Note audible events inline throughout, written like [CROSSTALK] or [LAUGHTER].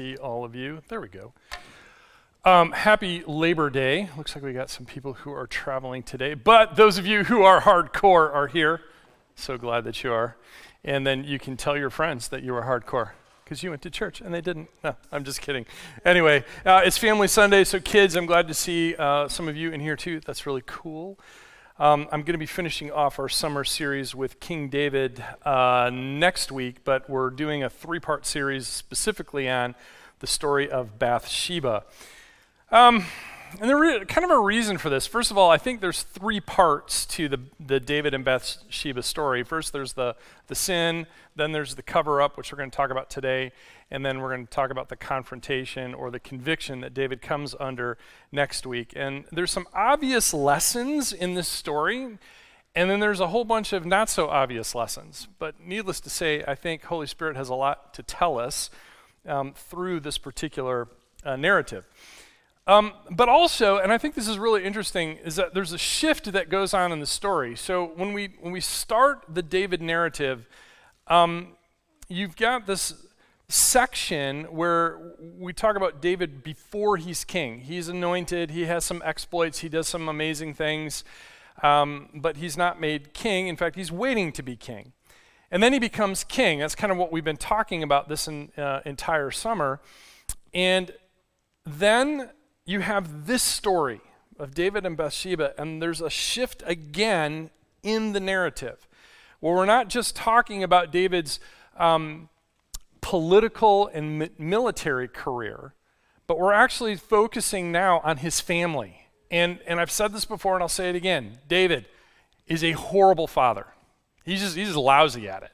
see all of you. There we go. Um, happy Labor Day. Looks like we got some people who are traveling today, but those of you who are hardcore are here. So glad that you are. And then you can tell your friends that you are hardcore because you went to church and they didn't. No, I'm just kidding. Anyway, uh, it's Family Sunday, so kids, I'm glad to see uh, some of you in here too. That's really cool. Um, I'm going to be finishing off our summer series with King David uh, next week, but we're doing a three part series specifically on the story of Bathsheba. Um, and there's kind of a reason for this. First of all, I think there's three parts to the, the David and Bathsheba story. First, there's the, the sin, then there's the cover up, which we're going to talk about today, and then we're going to talk about the confrontation or the conviction that David comes under next week. And there's some obvious lessons in this story, and then there's a whole bunch of not so obvious lessons. But needless to say, I think Holy Spirit has a lot to tell us um, through this particular uh, narrative. Um, but also, and I think this is really interesting, is that there's a shift that goes on in the story. So when we when we start the David narrative, um, you've got this section where we talk about David before he's king. He's anointed, he has some exploits, he does some amazing things, um, but he's not made king. In fact, he's waiting to be king. And then he becomes king. That's kind of what we've been talking about this in, uh, entire summer. And then you have this story of David and Bathsheba, and there's a shift again in the narrative where we're not just talking about David's um, political and mi- military career, but we're actually focusing now on his family. And, and I've said this before and I'll say it again David is a horrible father. He's just, he's just lousy at it.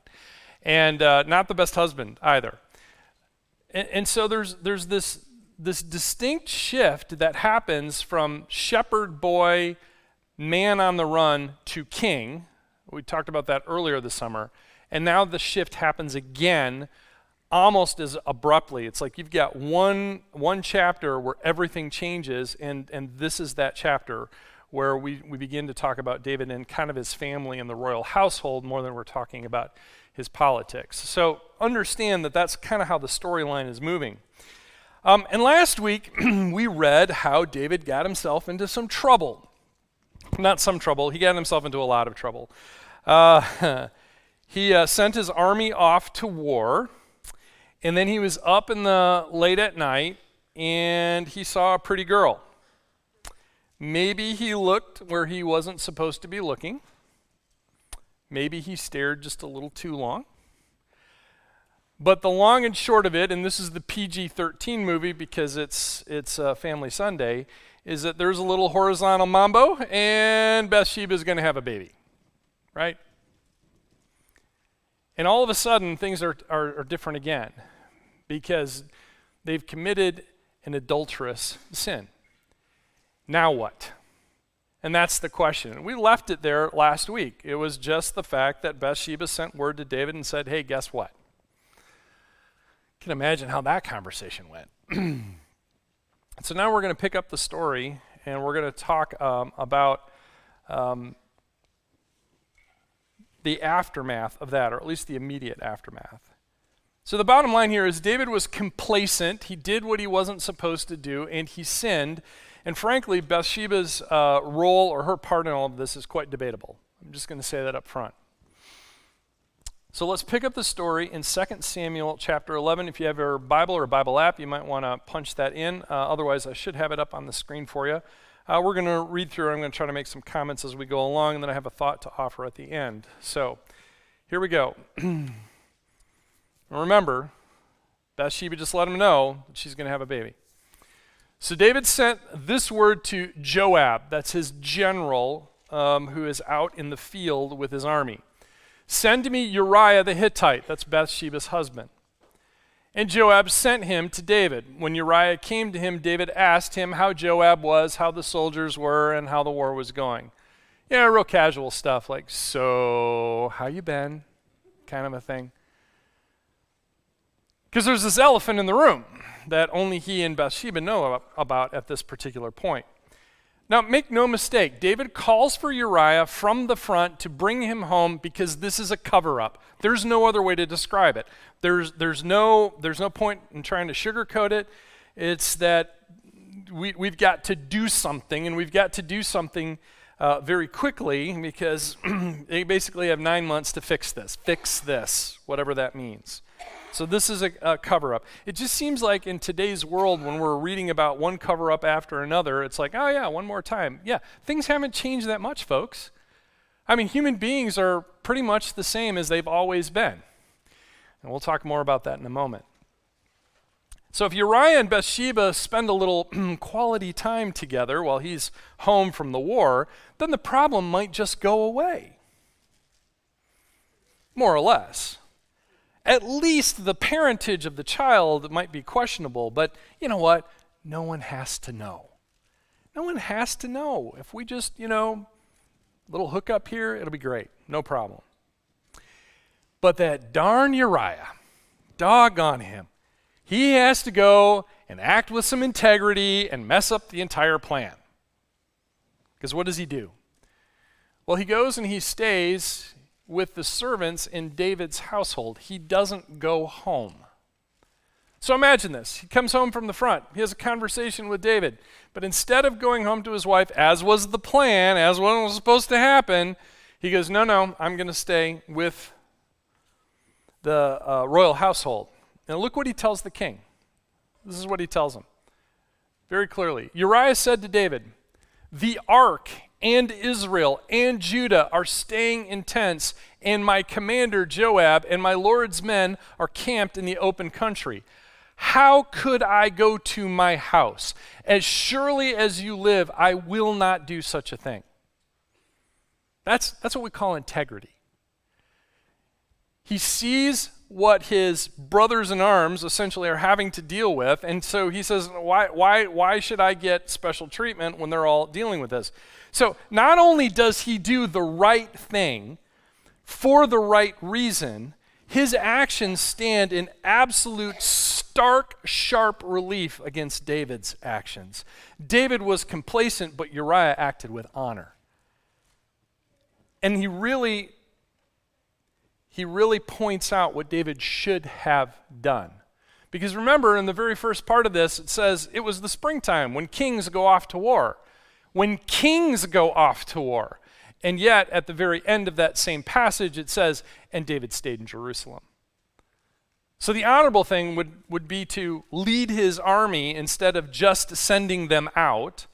And uh, not the best husband either. And, and so there's, there's this, this distinct shift that happens from shepherd boy, man on the run to king. We talked about that earlier this summer. And now the shift happens again almost as abruptly. It's like you've got one, one chapter where everything changes, and, and this is that chapter where we, we begin to talk about David and kind of his family and the royal household more than we're talking about his politics. So understand that that's kind of how the storyline is moving. Um, and last week, [CLEARS THROAT] we read how David got himself into some trouble. Not some trouble, he got himself into a lot of trouble. Uh, [LAUGHS] he uh, sent his army off to war, and then he was up in the late at night, and he saw a pretty girl. Maybe he looked where he wasn't supposed to be looking. Maybe he stared just a little too long. But the long and short of it, and this is the PG 13 movie because it's, it's uh, Family Sunday, is that there's a little horizontal mambo and Bathsheba is going to have a baby. Right? And all of a sudden, things are, are, are different again because they've committed an adulterous sin. Now what? And that's the question. We left it there last week. It was just the fact that Bathsheba sent word to David and said, hey, guess what? can imagine how that conversation went. [CLEARS THROAT] so now we're going to pick up the story and we're going to talk um, about um, the aftermath of that, or at least the immediate aftermath. So the bottom line here is David was complacent. He did what he wasn't supposed to do, and he sinned. And frankly, Bathsheba's uh, role or her part in all of this is quite debatable. I'm just going to say that up front. So let's pick up the story in 2 Samuel chapter 11. If you have your Bible or a Bible app, you might want to punch that in. Uh, otherwise, I should have it up on the screen for you. Uh, we're going to read through. I'm going to try to make some comments as we go along, and then I have a thought to offer at the end. So here we go. [CLEARS THROAT] Remember, Bathsheba just let him know that she's going to have a baby. So David sent this word to Joab, that's his general um, who is out in the field with his army. Send me Uriah the Hittite, that's Bathsheba's husband. And Joab sent him to David. When Uriah came to him, David asked him how Joab was, how the soldiers were, and how the war was going. Yeah, real casual stuff like, so, how you been? Kind of a thing. Because there's this elephant in the room that only he and Bathsheba know about at this particular point. Now, make no mistake, David calls for Uriah from the front to bring him home because this is a cover up. There's no other way to describe it. There's, there's, no, there's no point in trying to sugarcoat it. It's that we, we've got to do something, and we've got to do something uh, very quickly because [CLEARS THROAT] they basically have nine months to fix this. Fix this, whatever that means. So this is a, a cover up. It just seems like in today's world, when we're reading about one cover up after another, it's like, oh yeah, one more time. Yeah, things haven't changed that much, folks. I mean, human beings are pretty much the same as they've always been. And we'll talk more about that in a moment. So if Uriah and Bathsheba spend a little [CLEARS THROAT] quality time together while he's home from the war, then the problem might just go away. More or less at least the parentage of the child might be questionable, but you know what? No one has to know. No one has to know. If we just, you know, little hookup here, it'll be great. No problem. But that darn Uriah, doggone him, he has to go and act with some integrity and mess up the entire plan. Because what does he do? Well, he goes and he stays with the servants in David's household. He doesn't go home. So imagine this. He comes home from the front. He has a conversation with David. But instead of going home to his wife, as was the plan, as what was supposed to happen, he goes, No, no, I'm going to stay with the uh, royal household. Now look what he tells the king. This is what he tells him very clearly. Uriah said to David, The ark and Israel and Judah are staying in tents, and my commander Joab and my Lord's men are camped in the open country. How could I go to my house? As surely as you live, I will not do such a thing. That's, that's what we call integrity. He sees what his brothers in arms essentially are having to deal with, and so he says, why, why, why should I get special treatment when they're all dealing with this? So not only does he do the right thing for the right reason, his actions stand in absolute stark, sharp relief against David's actions. David was complacent, but Uriah acted with honor. And he really he really points out what David should have done. Because remember, in the very first part of this, it says it was the springtime when kings go off to war when kings go off to war. And yet, at the very end of that same passage, it says, and David stayed in Jerusalem. So the honorable thing would, would be to lead his army instead of just sending them out.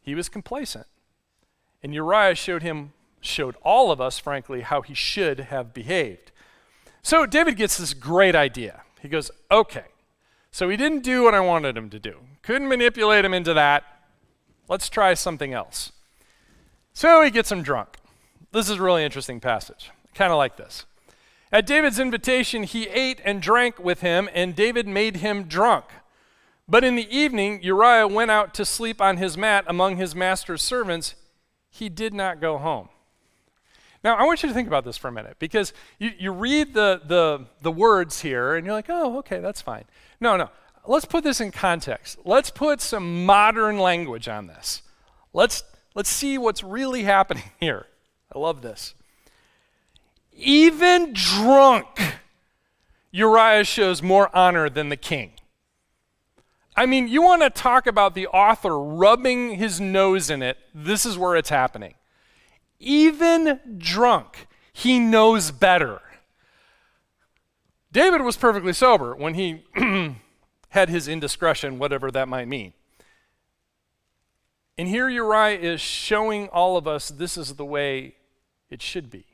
He was complacent. And Uriah showed him, showed all of us, frankly, how he should have behaved. So David gets this great idea. He goes, okay, so he didn't do what I wanted him to do. Couldn't manipulate him into that. Let's try something else. So he gets him drunk. This is a really interesting passage, kind of like this. At David's invitation, he ate and drank with him, and David made him drunk. But in the evening, Uriah went out to sleep on his mat among his master's servants. He did not go home. Now, I want you to think about this for a minute because you, you read the, the, the words here and you're like, oh, okay, that's fine. No, no let's put this in context. Let's put some modern language on this. Let's, let's see what's really happening [LAUGHS] here. I love this. Even drunk, Uriah shows more honor than the king. I mean, you want to talk about the author rubbing his nose in it, this is where it's happening. Even drunk, he knows better. David was perfectly sober when he [CLEARS THROAT] had his indiscretion, whatever that might mean. And here Uriah is showing all of us this is the way it should be.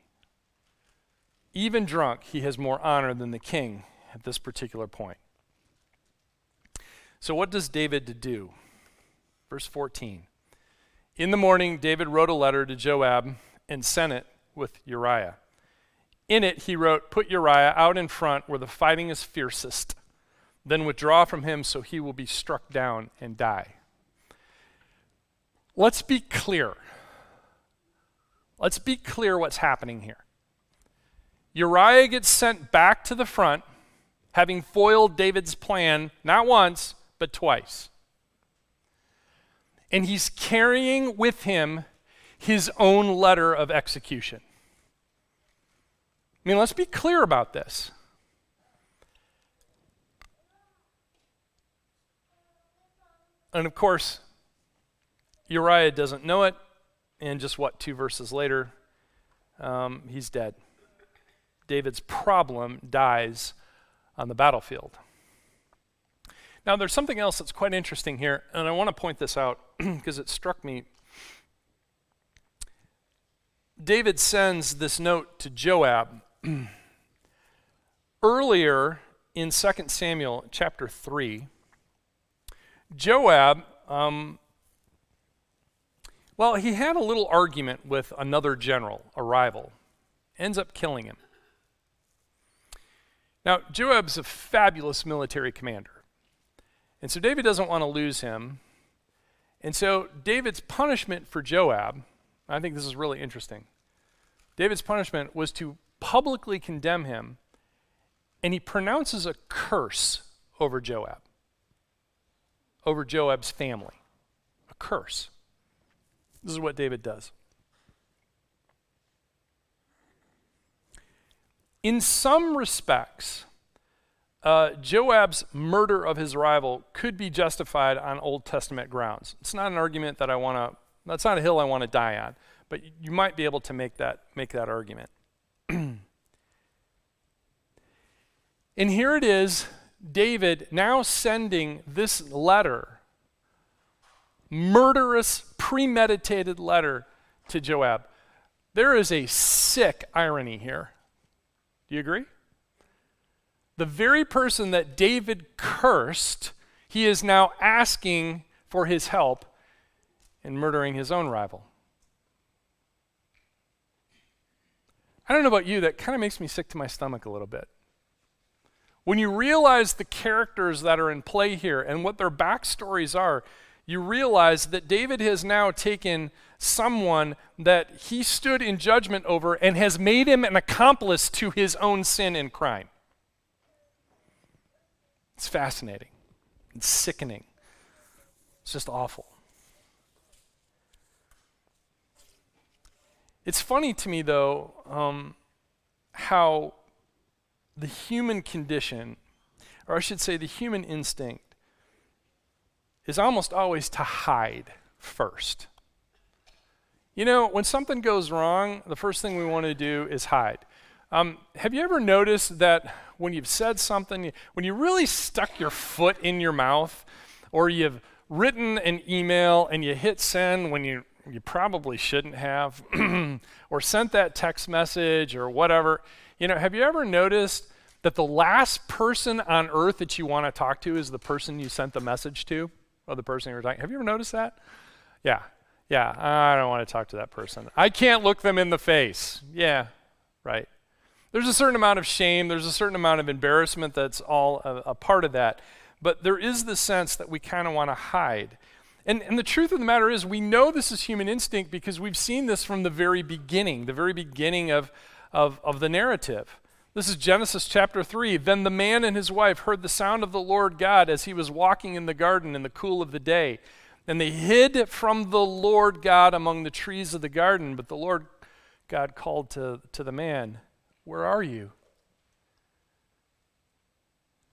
Even drunk, he has more honor than the king at this particular point. So, what does David do? Verse 14. In the morning, David wrote a letter to Joab and sent it with Uriah. In it, he wrote, Put Uriah out in front where the fighting is fiercest then withdraw from him so he will be struck down and die. Let's be clear. Let's be clear what's happening here. Uriah gets sent back to the front, having foiled David's plan not once, but twice. And he's carrying with him his own letter of execution. I mean, let's be clear about this. And of course, Uriah doesn't know it, and just what, two verses later, um, he's dead. David's problem dies on the battlefield. Now, there's something else that's quite interesting here, and I want to point this out [CLEARS THROAT] because it struck me. David sends this note to Joab. [CLEARS THROAT] Earlier in 2 Samuel chapter 3, Joab, um, well, he had a little argument with another general, a rival, ends up killing him. Now, Joab's a fabulous military commander. And so David doesn't want to lose him. And so David's punishment for Joab, I think this is really interesting. David's punishment was to publicly condemn him, and he pronounces a curse over Joab over Joab's family. A curse. This is what David does. In some respects, uh, Joab's murder of his rival could be justified on Old Testament grounds. It's not an argument that I want to, that's not a hill I want to die on, but you might be able to make that, make that argument. [CLEARS THROAT] and here it is David now sending this letter, murderous, premeditated letter to Joab. There is a sick irony here. Do you agree? The very person that David cursed, he is now asking for his help in murdering his own rival. I don't know about you, that kind of makes me sick to my stomach a little bit. When you realize the characters that are in play here and what their backstories are, you realize that David has now taken someone that he stood in judgment over and has made him an accomplice to his own sin and crime. It's fascinating. It's sickening. It's just awful. It's funny to me, though, um, how the human condition, or I should say the human instinct, is almost always to hide first. You know, when something goes wrong, the first thing we want to do is hide. Um, have you ever noticed that when you've said something, when you really stuck your foot in your mouth, or you've written an email and you hit send when you, you probably shouldn't have, [CLEARS THROAT] or sent that text message or whatever, you know, have you ever noticed that the last person on earth that you want to talk to is the person you sent the message to, or the person you were talking? Have you ever noticed that? Yeah, yeah. I don't want to talk to that person. I can't look them in the face. Yeah, right. There's a certain amount of shame. There's a certain amount of embarrassment that's all a, a part of that. But there is the sense that we kind of want to hide. And, and the truth of the matter is, we know this is human instinct because we've seen this from the very beginning, the very beginning of, of, of the narrative. This is Genesis chapter 3. Then the man and his wife heard the sound of the Lord God as he was walking in the garden in the cool of the day. And they hid from the Lord God among the trees of the garden. But the Lord God called to, to the man, Where are you?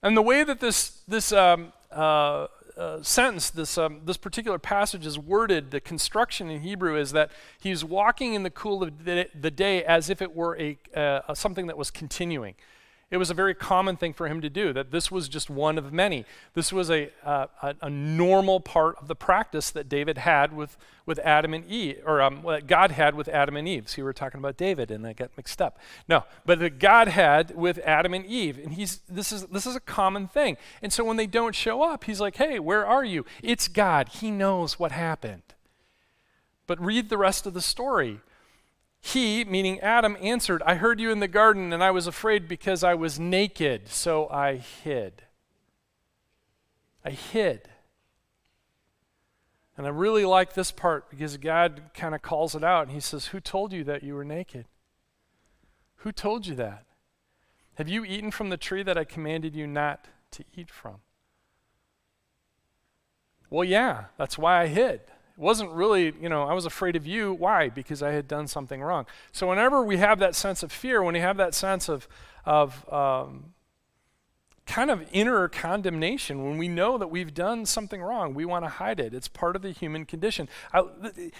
And the way that this, this um, uh, uh, sentence, this, um, this particular passage is worded, the construction in Hebrew is that he's walking in the cool of the, day as if it were a, uh, something that was continuing. It was a very common thing for him to do, that this was just one of many. This was a, a, a, normal part of the practice that David had with, with Adam and Eve, or um, what God had with Adam and Eve. You were talking about David, and I got mixed up. No, but that God had with Adam and Eve. And he's, this, is, this is a common thing. And so when they don't show up, he's like, hey, where are you? It's God. He knows what happened. But read the rest of the story. He, meaning Adam, answered, I heard you in the garden, and I was afraid because I was naked, so I hid. I hid. And I really like this part because God kind of calls it out and he says, Who told you that you were naked? Who told you that? Have you eaten from the tree that I commanded you not to eat from? Well, yeah, that's why I hid. It wasn't really, you know, I was afraid of you. Why? Because I had done something wrong. So whenever we have that sense of fear, when we have that sense of, of um, kind of inner condemnation when we know that we've done something wrong. We want to hide it. It's part of the human condition. I, th-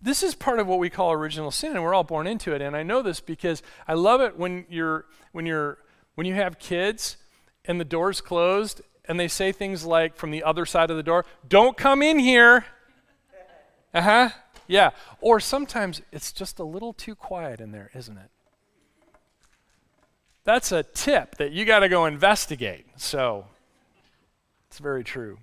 this is part of what we call original sin, and we're all born into it. And I know this because I love it when you're when you're when you have kids and the door's closed and they say things like from the other side of the door, "Don't come in here." Uh huh. Yeah. Or sometimes it's just a little too quiet in there, isn't it? that's a tip that you got to go investigate. So it's very true.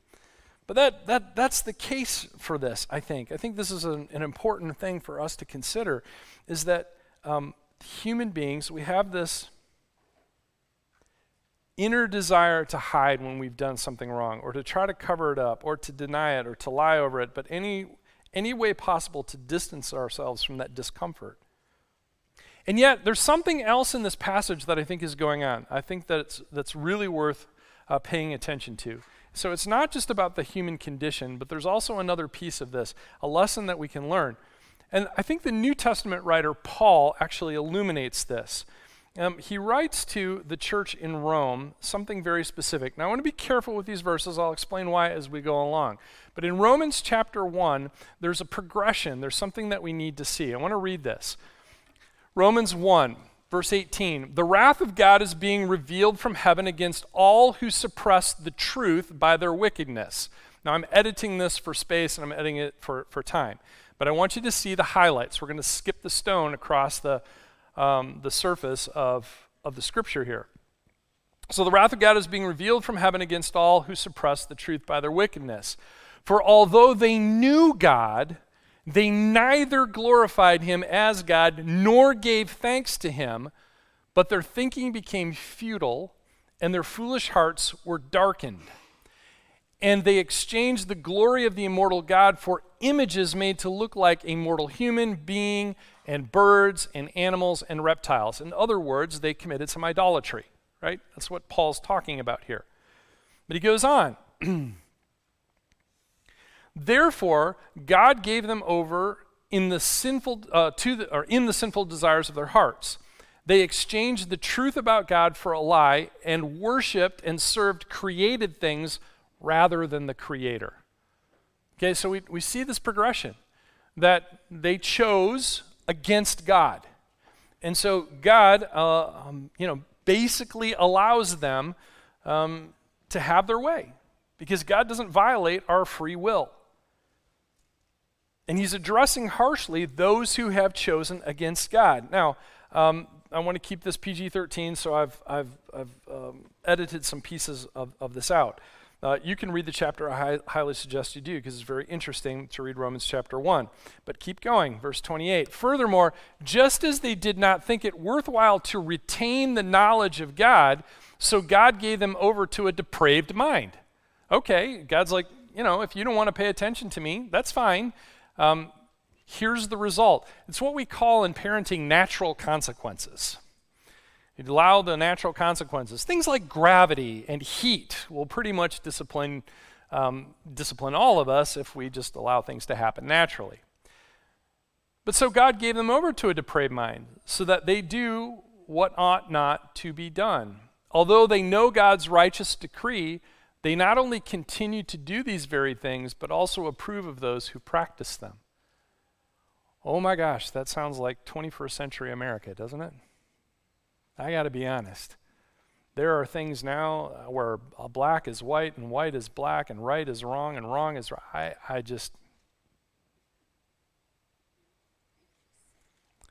But that, that, that's the case for this, I think. I think this is an, an important thing for us to consider is that um, human beings, we have this inner desire to hide when we've done something wrong or to try to cover it up or to deny it or to lie over it, but any, any way possible to distance ourselves from that discomfort. And yet, there's something else in this passage that I think is going on. I think that it's, that's really worth uh, paying attention to. So it's not just about the human condition, but there's also another piece of this, a lesson that we can learn. And I think the New Testament writer Paul actually illuminates this. Um, he writes to the church in Rome something very specific. Now, I want to be careful with these verses. I'll explain why as we go along. But in Romans chapter 1, there's a progression, there's something that we need to see. I want to read this. Romans 1, verse 18 The wrath of God is being revealed from heaven against all who suppress the truth by their wickedness. Now, I'm editing this for space and I'm editing it for, for time. But I want you to see the highlights. We're going to skip the stone across the, um, the surface of, of the scripture here. So, the wrath of God is being revealed from heaven against all who suppress the truth by their wickedness. For although they knew God, they neither glorified him as God nor gave thanks to him, but their thinking became futile and their foolish hearts were darkened. And they exchanged the glory of the immortal God for images made to look like a mortal human being and birds and animals and reptiles. In other words, they committed some idolatry, right? That's what Paul's talking about here. But he goes on. [CLEARS THROAT] Therefore, God gave them over in the sinful uh, to the, or in the sinful desires of their hearts. They exchanged the truth about God for a lie and worshiped and served created things rather than the Creator. Okay, so we, we see this progression that they chose against God. And so God, uh, um, you know, basically allows them um, to have their way because God doesn't violate our free will. And he's addressing harshly those who have chosen against God. Now, um, I want to keep this PG 13, so I've, I've, I've um, edited some pieces of, of this out. Uh, you can read the chapter. I highly suggest you do because it's very interesting to read Romans chapter 1. But keep going, verse 28. Furthermore, just as they did not think it worthwhile to retain the knowledge of God, so God gave them over to a depraved mind. Okay, God's like, you know, if you don't want to pay attention to me, that's fine. Um, here's the result it's what we call in parenting natural consequences. You allow the natural consequences. Things like gravity and heat will pretty much discipline, um, discipline all of us if we just allow things to happen naturally. But so God gave them over to a depraved mind so that they do what ought not to be done. Although they know God's righteous decree, they not only continue to do these very things, but also approve of those who practice them. Oh my gosh, that sounds like 21st century America, doesn't it? I got to be honest. There are things now uh, where black is white and white is black and right is wrong and wrong is right. I, I just.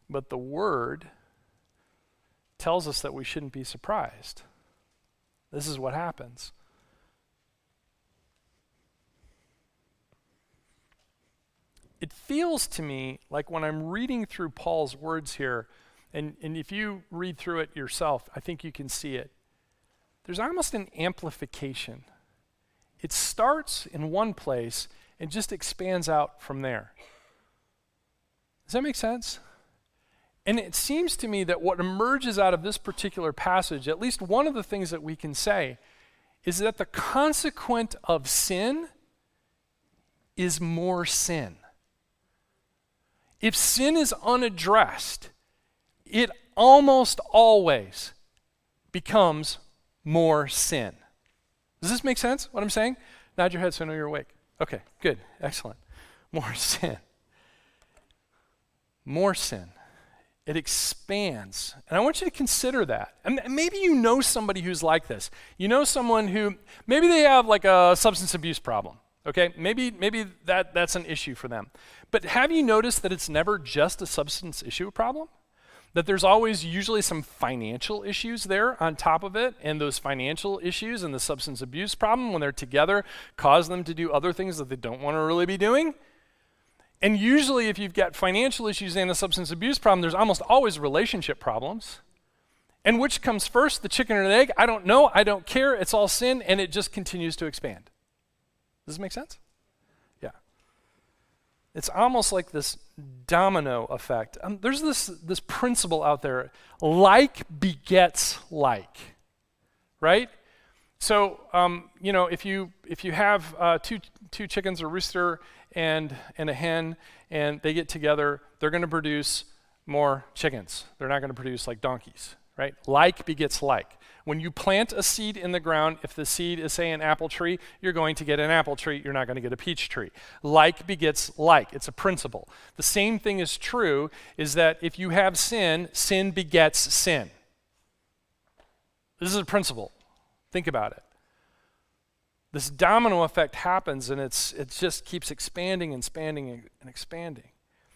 But the word tells us that we shouldn't be surprised. This is what happens. It feels to me like when I'm reading through Paul's words here, and, and if you read through it yourself, I think you can see it. There's almost an amplification. It starts in one place and just expands out from there. Does that make sense? And it seems to me that what emerges out of this particular passage, at least one of the things that we can say, is that the consequent of sin is more sin. If sin is unaddressed, it almost always becomes more sin. Does this make sense, what I'm saying? Nod your head so I know you're awake. Okay, good, excellent. More [LAUGHS] sin. More sin. It expands. And I want you to consider that. And maybe you know somebody who's like this. You know someone who, maybe they have like a substance abuse problem. Okay, maybe, maybe that, that's an issue for them. But have you noticed that it's never just a substance issue problem? That there's always usually some financial issues there on top of it, and those financial issues and the substance abuse problem, when they're together, cause them to do other things that they don't want to really be doing. And usually, if you've got financial issues and a substance abuse problem, there's almost always relationship problems. And which comes first, the chicken or the egg? I don't know. I don't care. It's all sin, and it just continues to expand. Does this make sense? Yeah. It's almost like this domino effect. Um, there's this, this principle out there like begets like, right? So, um, you know, if you, if you have uh, two, two chickens, a rooster and, and a hen, and they get together, they're going to produce more chickens. They're not going to produce like donkeys, right? Like begets like. When you plant a seed in the ground, if the seed is, say, an apple tree, you're going to get an apple tree. You're not going to get a peach tree. Like begets like. It's a principle. The same thing is true is that if you have sin, sin begets sin. This is a principle. Think about it. This domino effect happens and it's, it just keeps expanding and expanding and expanding.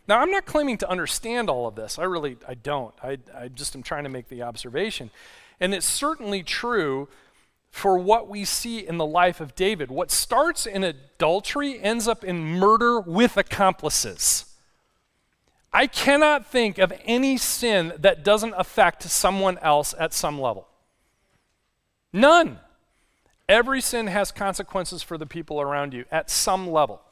Now, I'm not claiming to understand all of this. I really, I don't. I, I just am trying to make the observation. And it's certainly true for what we see in the life of David. What starts in adultery ends up in murder with accomplices. I cannot think of any sin that doesn't affect someone else at some level. None. Every sin has consequences for the people around you at some level.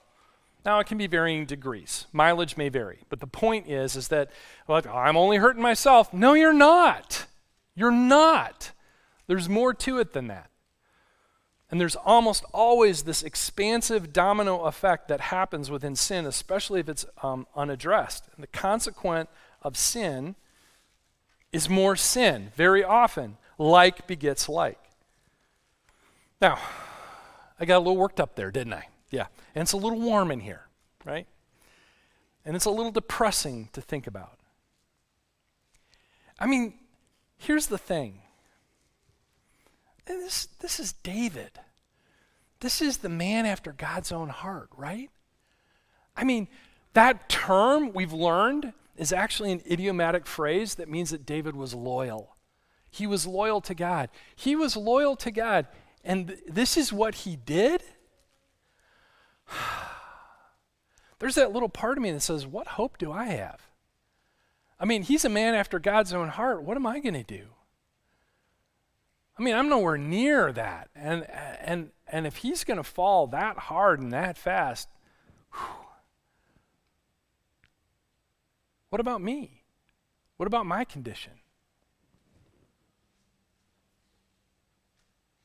Now, it can be varying degrees. Mileage may vary. But the point is, is that, well, I'm only hurting myself. No, you're not. You're not. There's more to it than that. And there's almost always this expansive domino effect that happens within sin, especially if it's um, unaddressed. And the consequent of sin is more sin, very often. Like begets like. Now, I got a little worked up there, didn't I? Yeah. And it's a little warm in here, right? And it's a little depressing to think about. I mean, Here's the thing this, this is David. This is the man after God's own heart, right? I mean, that term we've learned is actually an idiomatic phrase that means that David was loyal. He was loyal to God. He was loyal to God. And th- this is what he did? [SIGHS] There's that little part of me that says, What hope do I have? I mean, he's a man after God's own heart. What am I going to do? I mean, I'm nowhere near that. And, and, and if he's going to fall that hard and that fast, whew, what about me? What about my condition?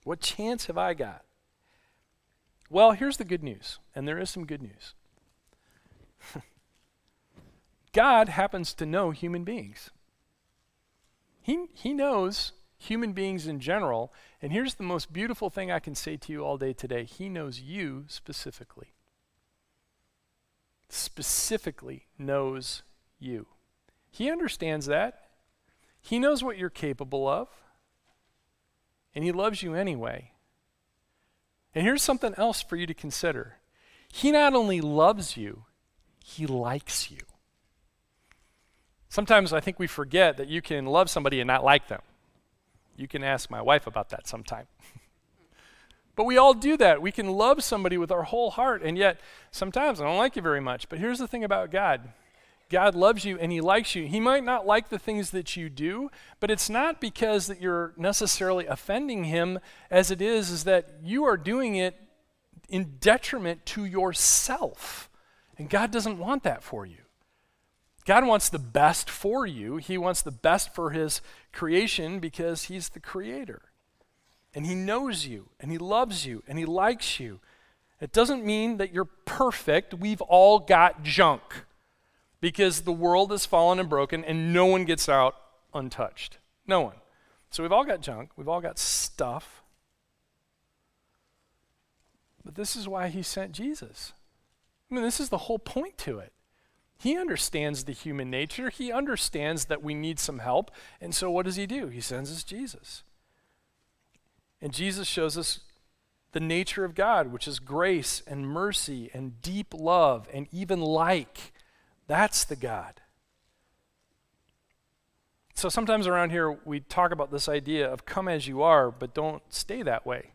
What chance have I got? Well, here's the good news, and there is some good news. [LAUGHS] God happens to know human beings. He, he knows human beings in general. And here's the most beautiful thing I can say to you all day today He knows you specifically. Specifically knows you. He understands that. He knows what you're capable of. And He loves you anyway. And here's something else for you to consider He not only loves you, He likes you. Sometimes I think we forget that you can love somebody and not like them. You can ask my wife about that sometime. [LAUGHS] but we all do that. We can love somebody with our whole heart, and yet sometimes I don't like you very much. But here's the thing about God God loves you and He likes you. He might not like the things that you do, but it's not because that you're necessarily offending Him as it is, is that you are doing it in detriment to yourself. And God doesn't want that for you. God wants the best for you. He wants the best for his creation because he's the creator. And he knows you, and he loves you, and he likes you. It doesn't mean that you're perfect. We've all got junk. because the world is fallen and broken and no one gets out untouched. No one. So we've all got junk, we've all got stuff. But this is why he sent Jesus. I mean, this is the whole point to it. He understands the human nature. He understands that we need some help. And so what does he do? He sends us Jesus. And Jesus shows us the nature of God, which is grace and mercy and deep love and even like. That's the God. So sometimes around here we talk about this idea of come as you are, but don't stay that way.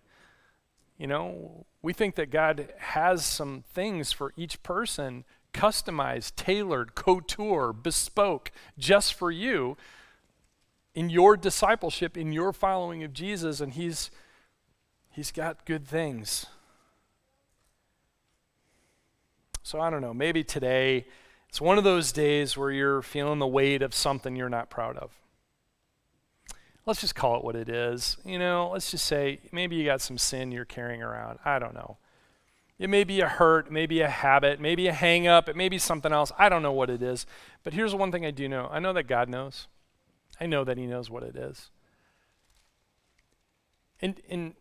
You know, we think that God has some things for each person, customized, tailored, couture, bespoke, just for you in your discipleship, in your following of Jesus, and He's He's got good things. So I don't know, maybe today it's one of those days where you're feeling the weight of something you're not proud of. Let's just call it what it is. You know, let's just say maybe you got some sin you're carrying around. I don't know. It may be a hurt, maybe a habit, maybe a hang up, it may be something else. I don't know what it is. But here's one thing I do know I know that God knows. I know that He knows what it is. And, and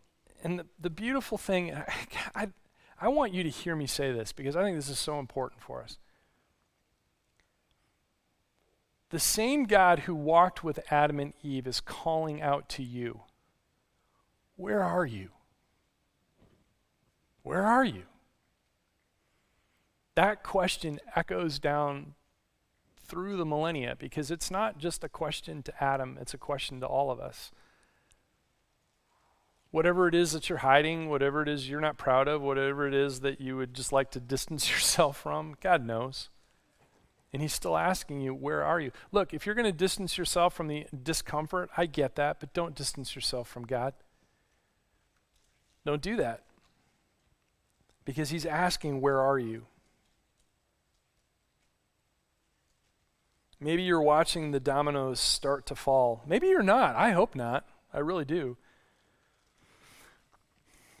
and the, the beautiful thing, I, [LAUGHS] I, I want you to hear me say this because I think this is so important for us. The same God who walked with Adam and Eve is calling out to you. Where are you? Where are you? That question echoes down through the millennia because it's not just a question to Adam, it's a question to all of us whatever it is that you're hiding, whatever it is you're not proud of, whatever it is that you would just like to distance [LAUGHS] yourself from, God knows. And He's still asking you, where are you? Look, if you're going to distance yourself from the discomfort, I get that, but don't distance yourself from God. Don't do that. Because He's asking, where are you? Maybe you're watching the dominoes start to fall. Maybe you're not. I hope not. I really do.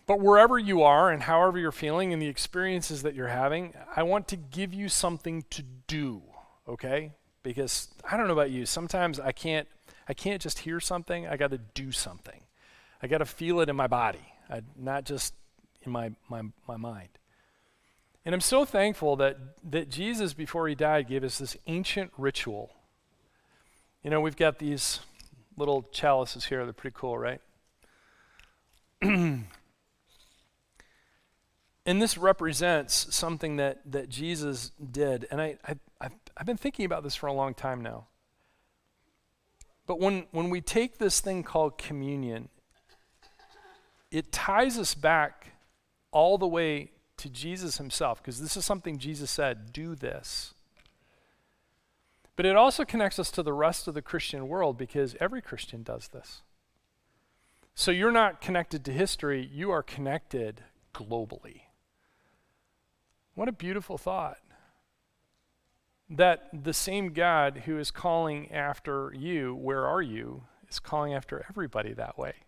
But wherever you are and however you're feeling and the experiences that you're having, I want to give you something to do, okay? Because I don't know about you, sometimes I can't I can't just hear something, I got to do something. I got to feel it in my body, I, not just in my, my my mind. And I'm so thankful that that Jesus before he died gave us this ancient ritual. You know, we've got these little chalices here, they're pretty cool, right? [CLEARS THROAT] And this represents something that, that Jesus did. And I, I, I've, I've been thinking about this for a long time now. But when, when we take this thing called communion, it ties us back all the way to Jesus himself, because this is something Jesus said do this. But it also connects us to the rest of the Christian world because every Christian does this. So you're not connected to history, you are connected globally. What a beautiful thought. That the same God who is calling after you, where are you, is calling after everybody that way.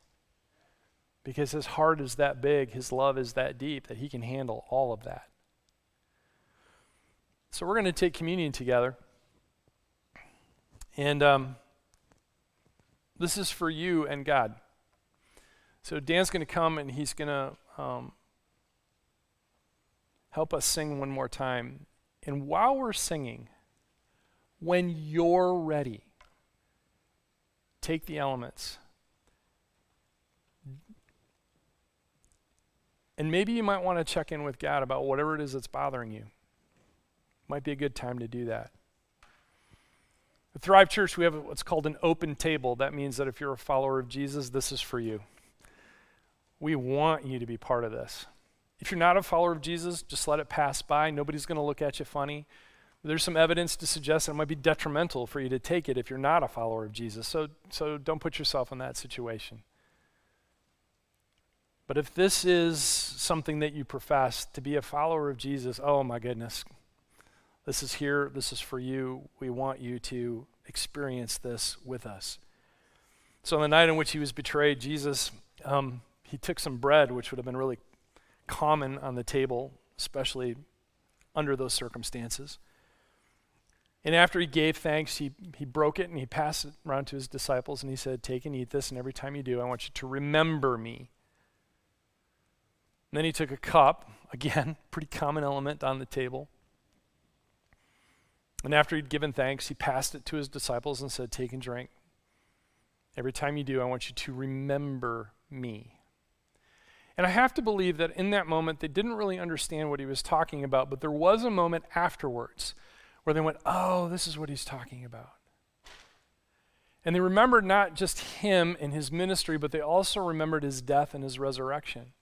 Because his heart is that big, his love is that deep, that he can handle all of that. So we're going to take communion together. And um, this is for you and God. So Dan's going to come and he's going to um, help us sing one more time. And while we're singing, when you're ready, take the elements. And maybe you might want to check in with God about whatever it is that's bothering you. Might be a good time to do that. At Thrive Church, we have what's called an open table. That means that if you're a follower of Jesus, this is for you. We want you to be part of this. If you're not a follower of Jesus, just let it pass by. Nobody's going to look at you funny. There's some evidence to suggest that it might be detrimental for you to take it if you're not a follower of Jesus. So, so don't put yourself in that situation. But if this is something that you profess to be a follower of Jesus, oh my goodness, this is here, this is for you. We want you to experience this with us. So, on the night in which he was betrayed, Jesus, um, he took some bread, which would have been really common on the table, especially under those circumstances. And after he gave thanks, he, he broke it and he passed it around to his disciples and he said, Take and eat this, and every time you do, I want you to remember me. And then he took a cup, [LAUGHS] again, pretty common element on the table. And after he'd given thanks, he passed it to his disciples and said, Take and drink. Every time you do, I want you to remember me. And I have to believe that in that moment, they didn't really understand what he was talking about, but there was a moment afterwards where they went, Oh, this is what he's talking about. And they remembered not just him and his ministry, but they also remembered his death and his resurrection.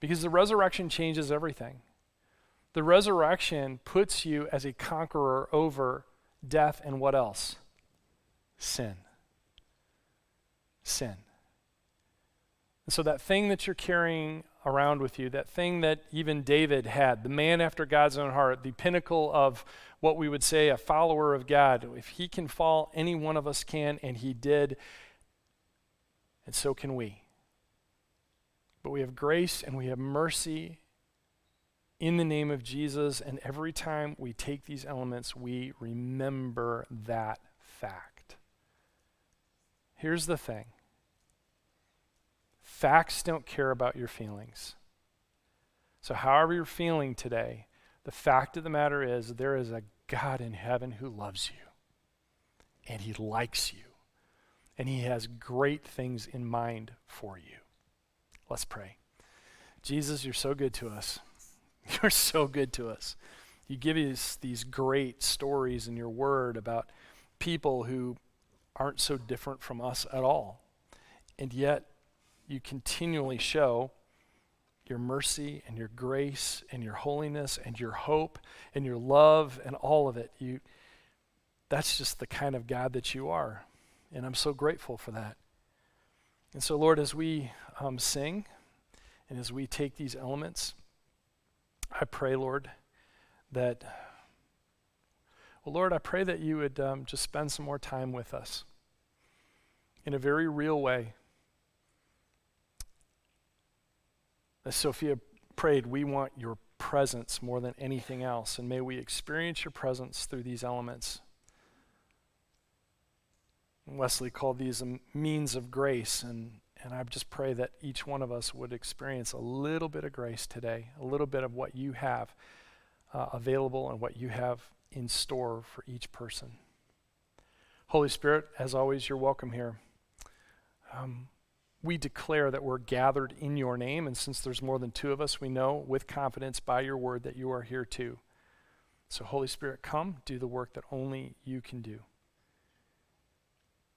Because the resurrection changes everything. The resurrection puts you as a conqueror over death and what else? Sin. Sin. And so, that thing that you're carrying around with you, that thing that even David had, the man after God's own heart, the pinnacle of what we would say a follower of God, if he can fall, any one of us can, and he did, and so can we. But we have grace and we have mercy in the name of Jesus, and every time we take these elements, we remember that fact. Here's the thing Facts don't care about your feelings. So, however you're feeling today, the fact of the matter is there is a God in heaven who loves you, and he likes you, and he has great things in mind for you. Let's pray. Jesus, you're so good to us. [LAUGHS] You're so good to us. You give us these great stories in your word about people who aren't so different from us at all. And yet, you continually show your mercy and your grace and your holiness and your hope and your love and all of it. You, that's just the kind of God that you are. And I'm so grateful for that. And so, Lord, as we um, sing and as we take these elements, I pray, Lord, that, well, Lord, I pray that you would um, just spend some more time with us in a very real way. As Sophia prayed, we want your presence more than anything else, and may we experience your presence through these elements. Wesley called these means of grace, and, and I just pray that each one of us would experience a little bit of grace today, a little bit of what you have uh, available and what you have in store for each person. Holy Spirit, as always, you're welcome here. Um, we declare that we're gathered in your name. And since there's more than two of us, we know with confidence by your word that you are here too. So, Holy Spirit, come, do the work that only you can do.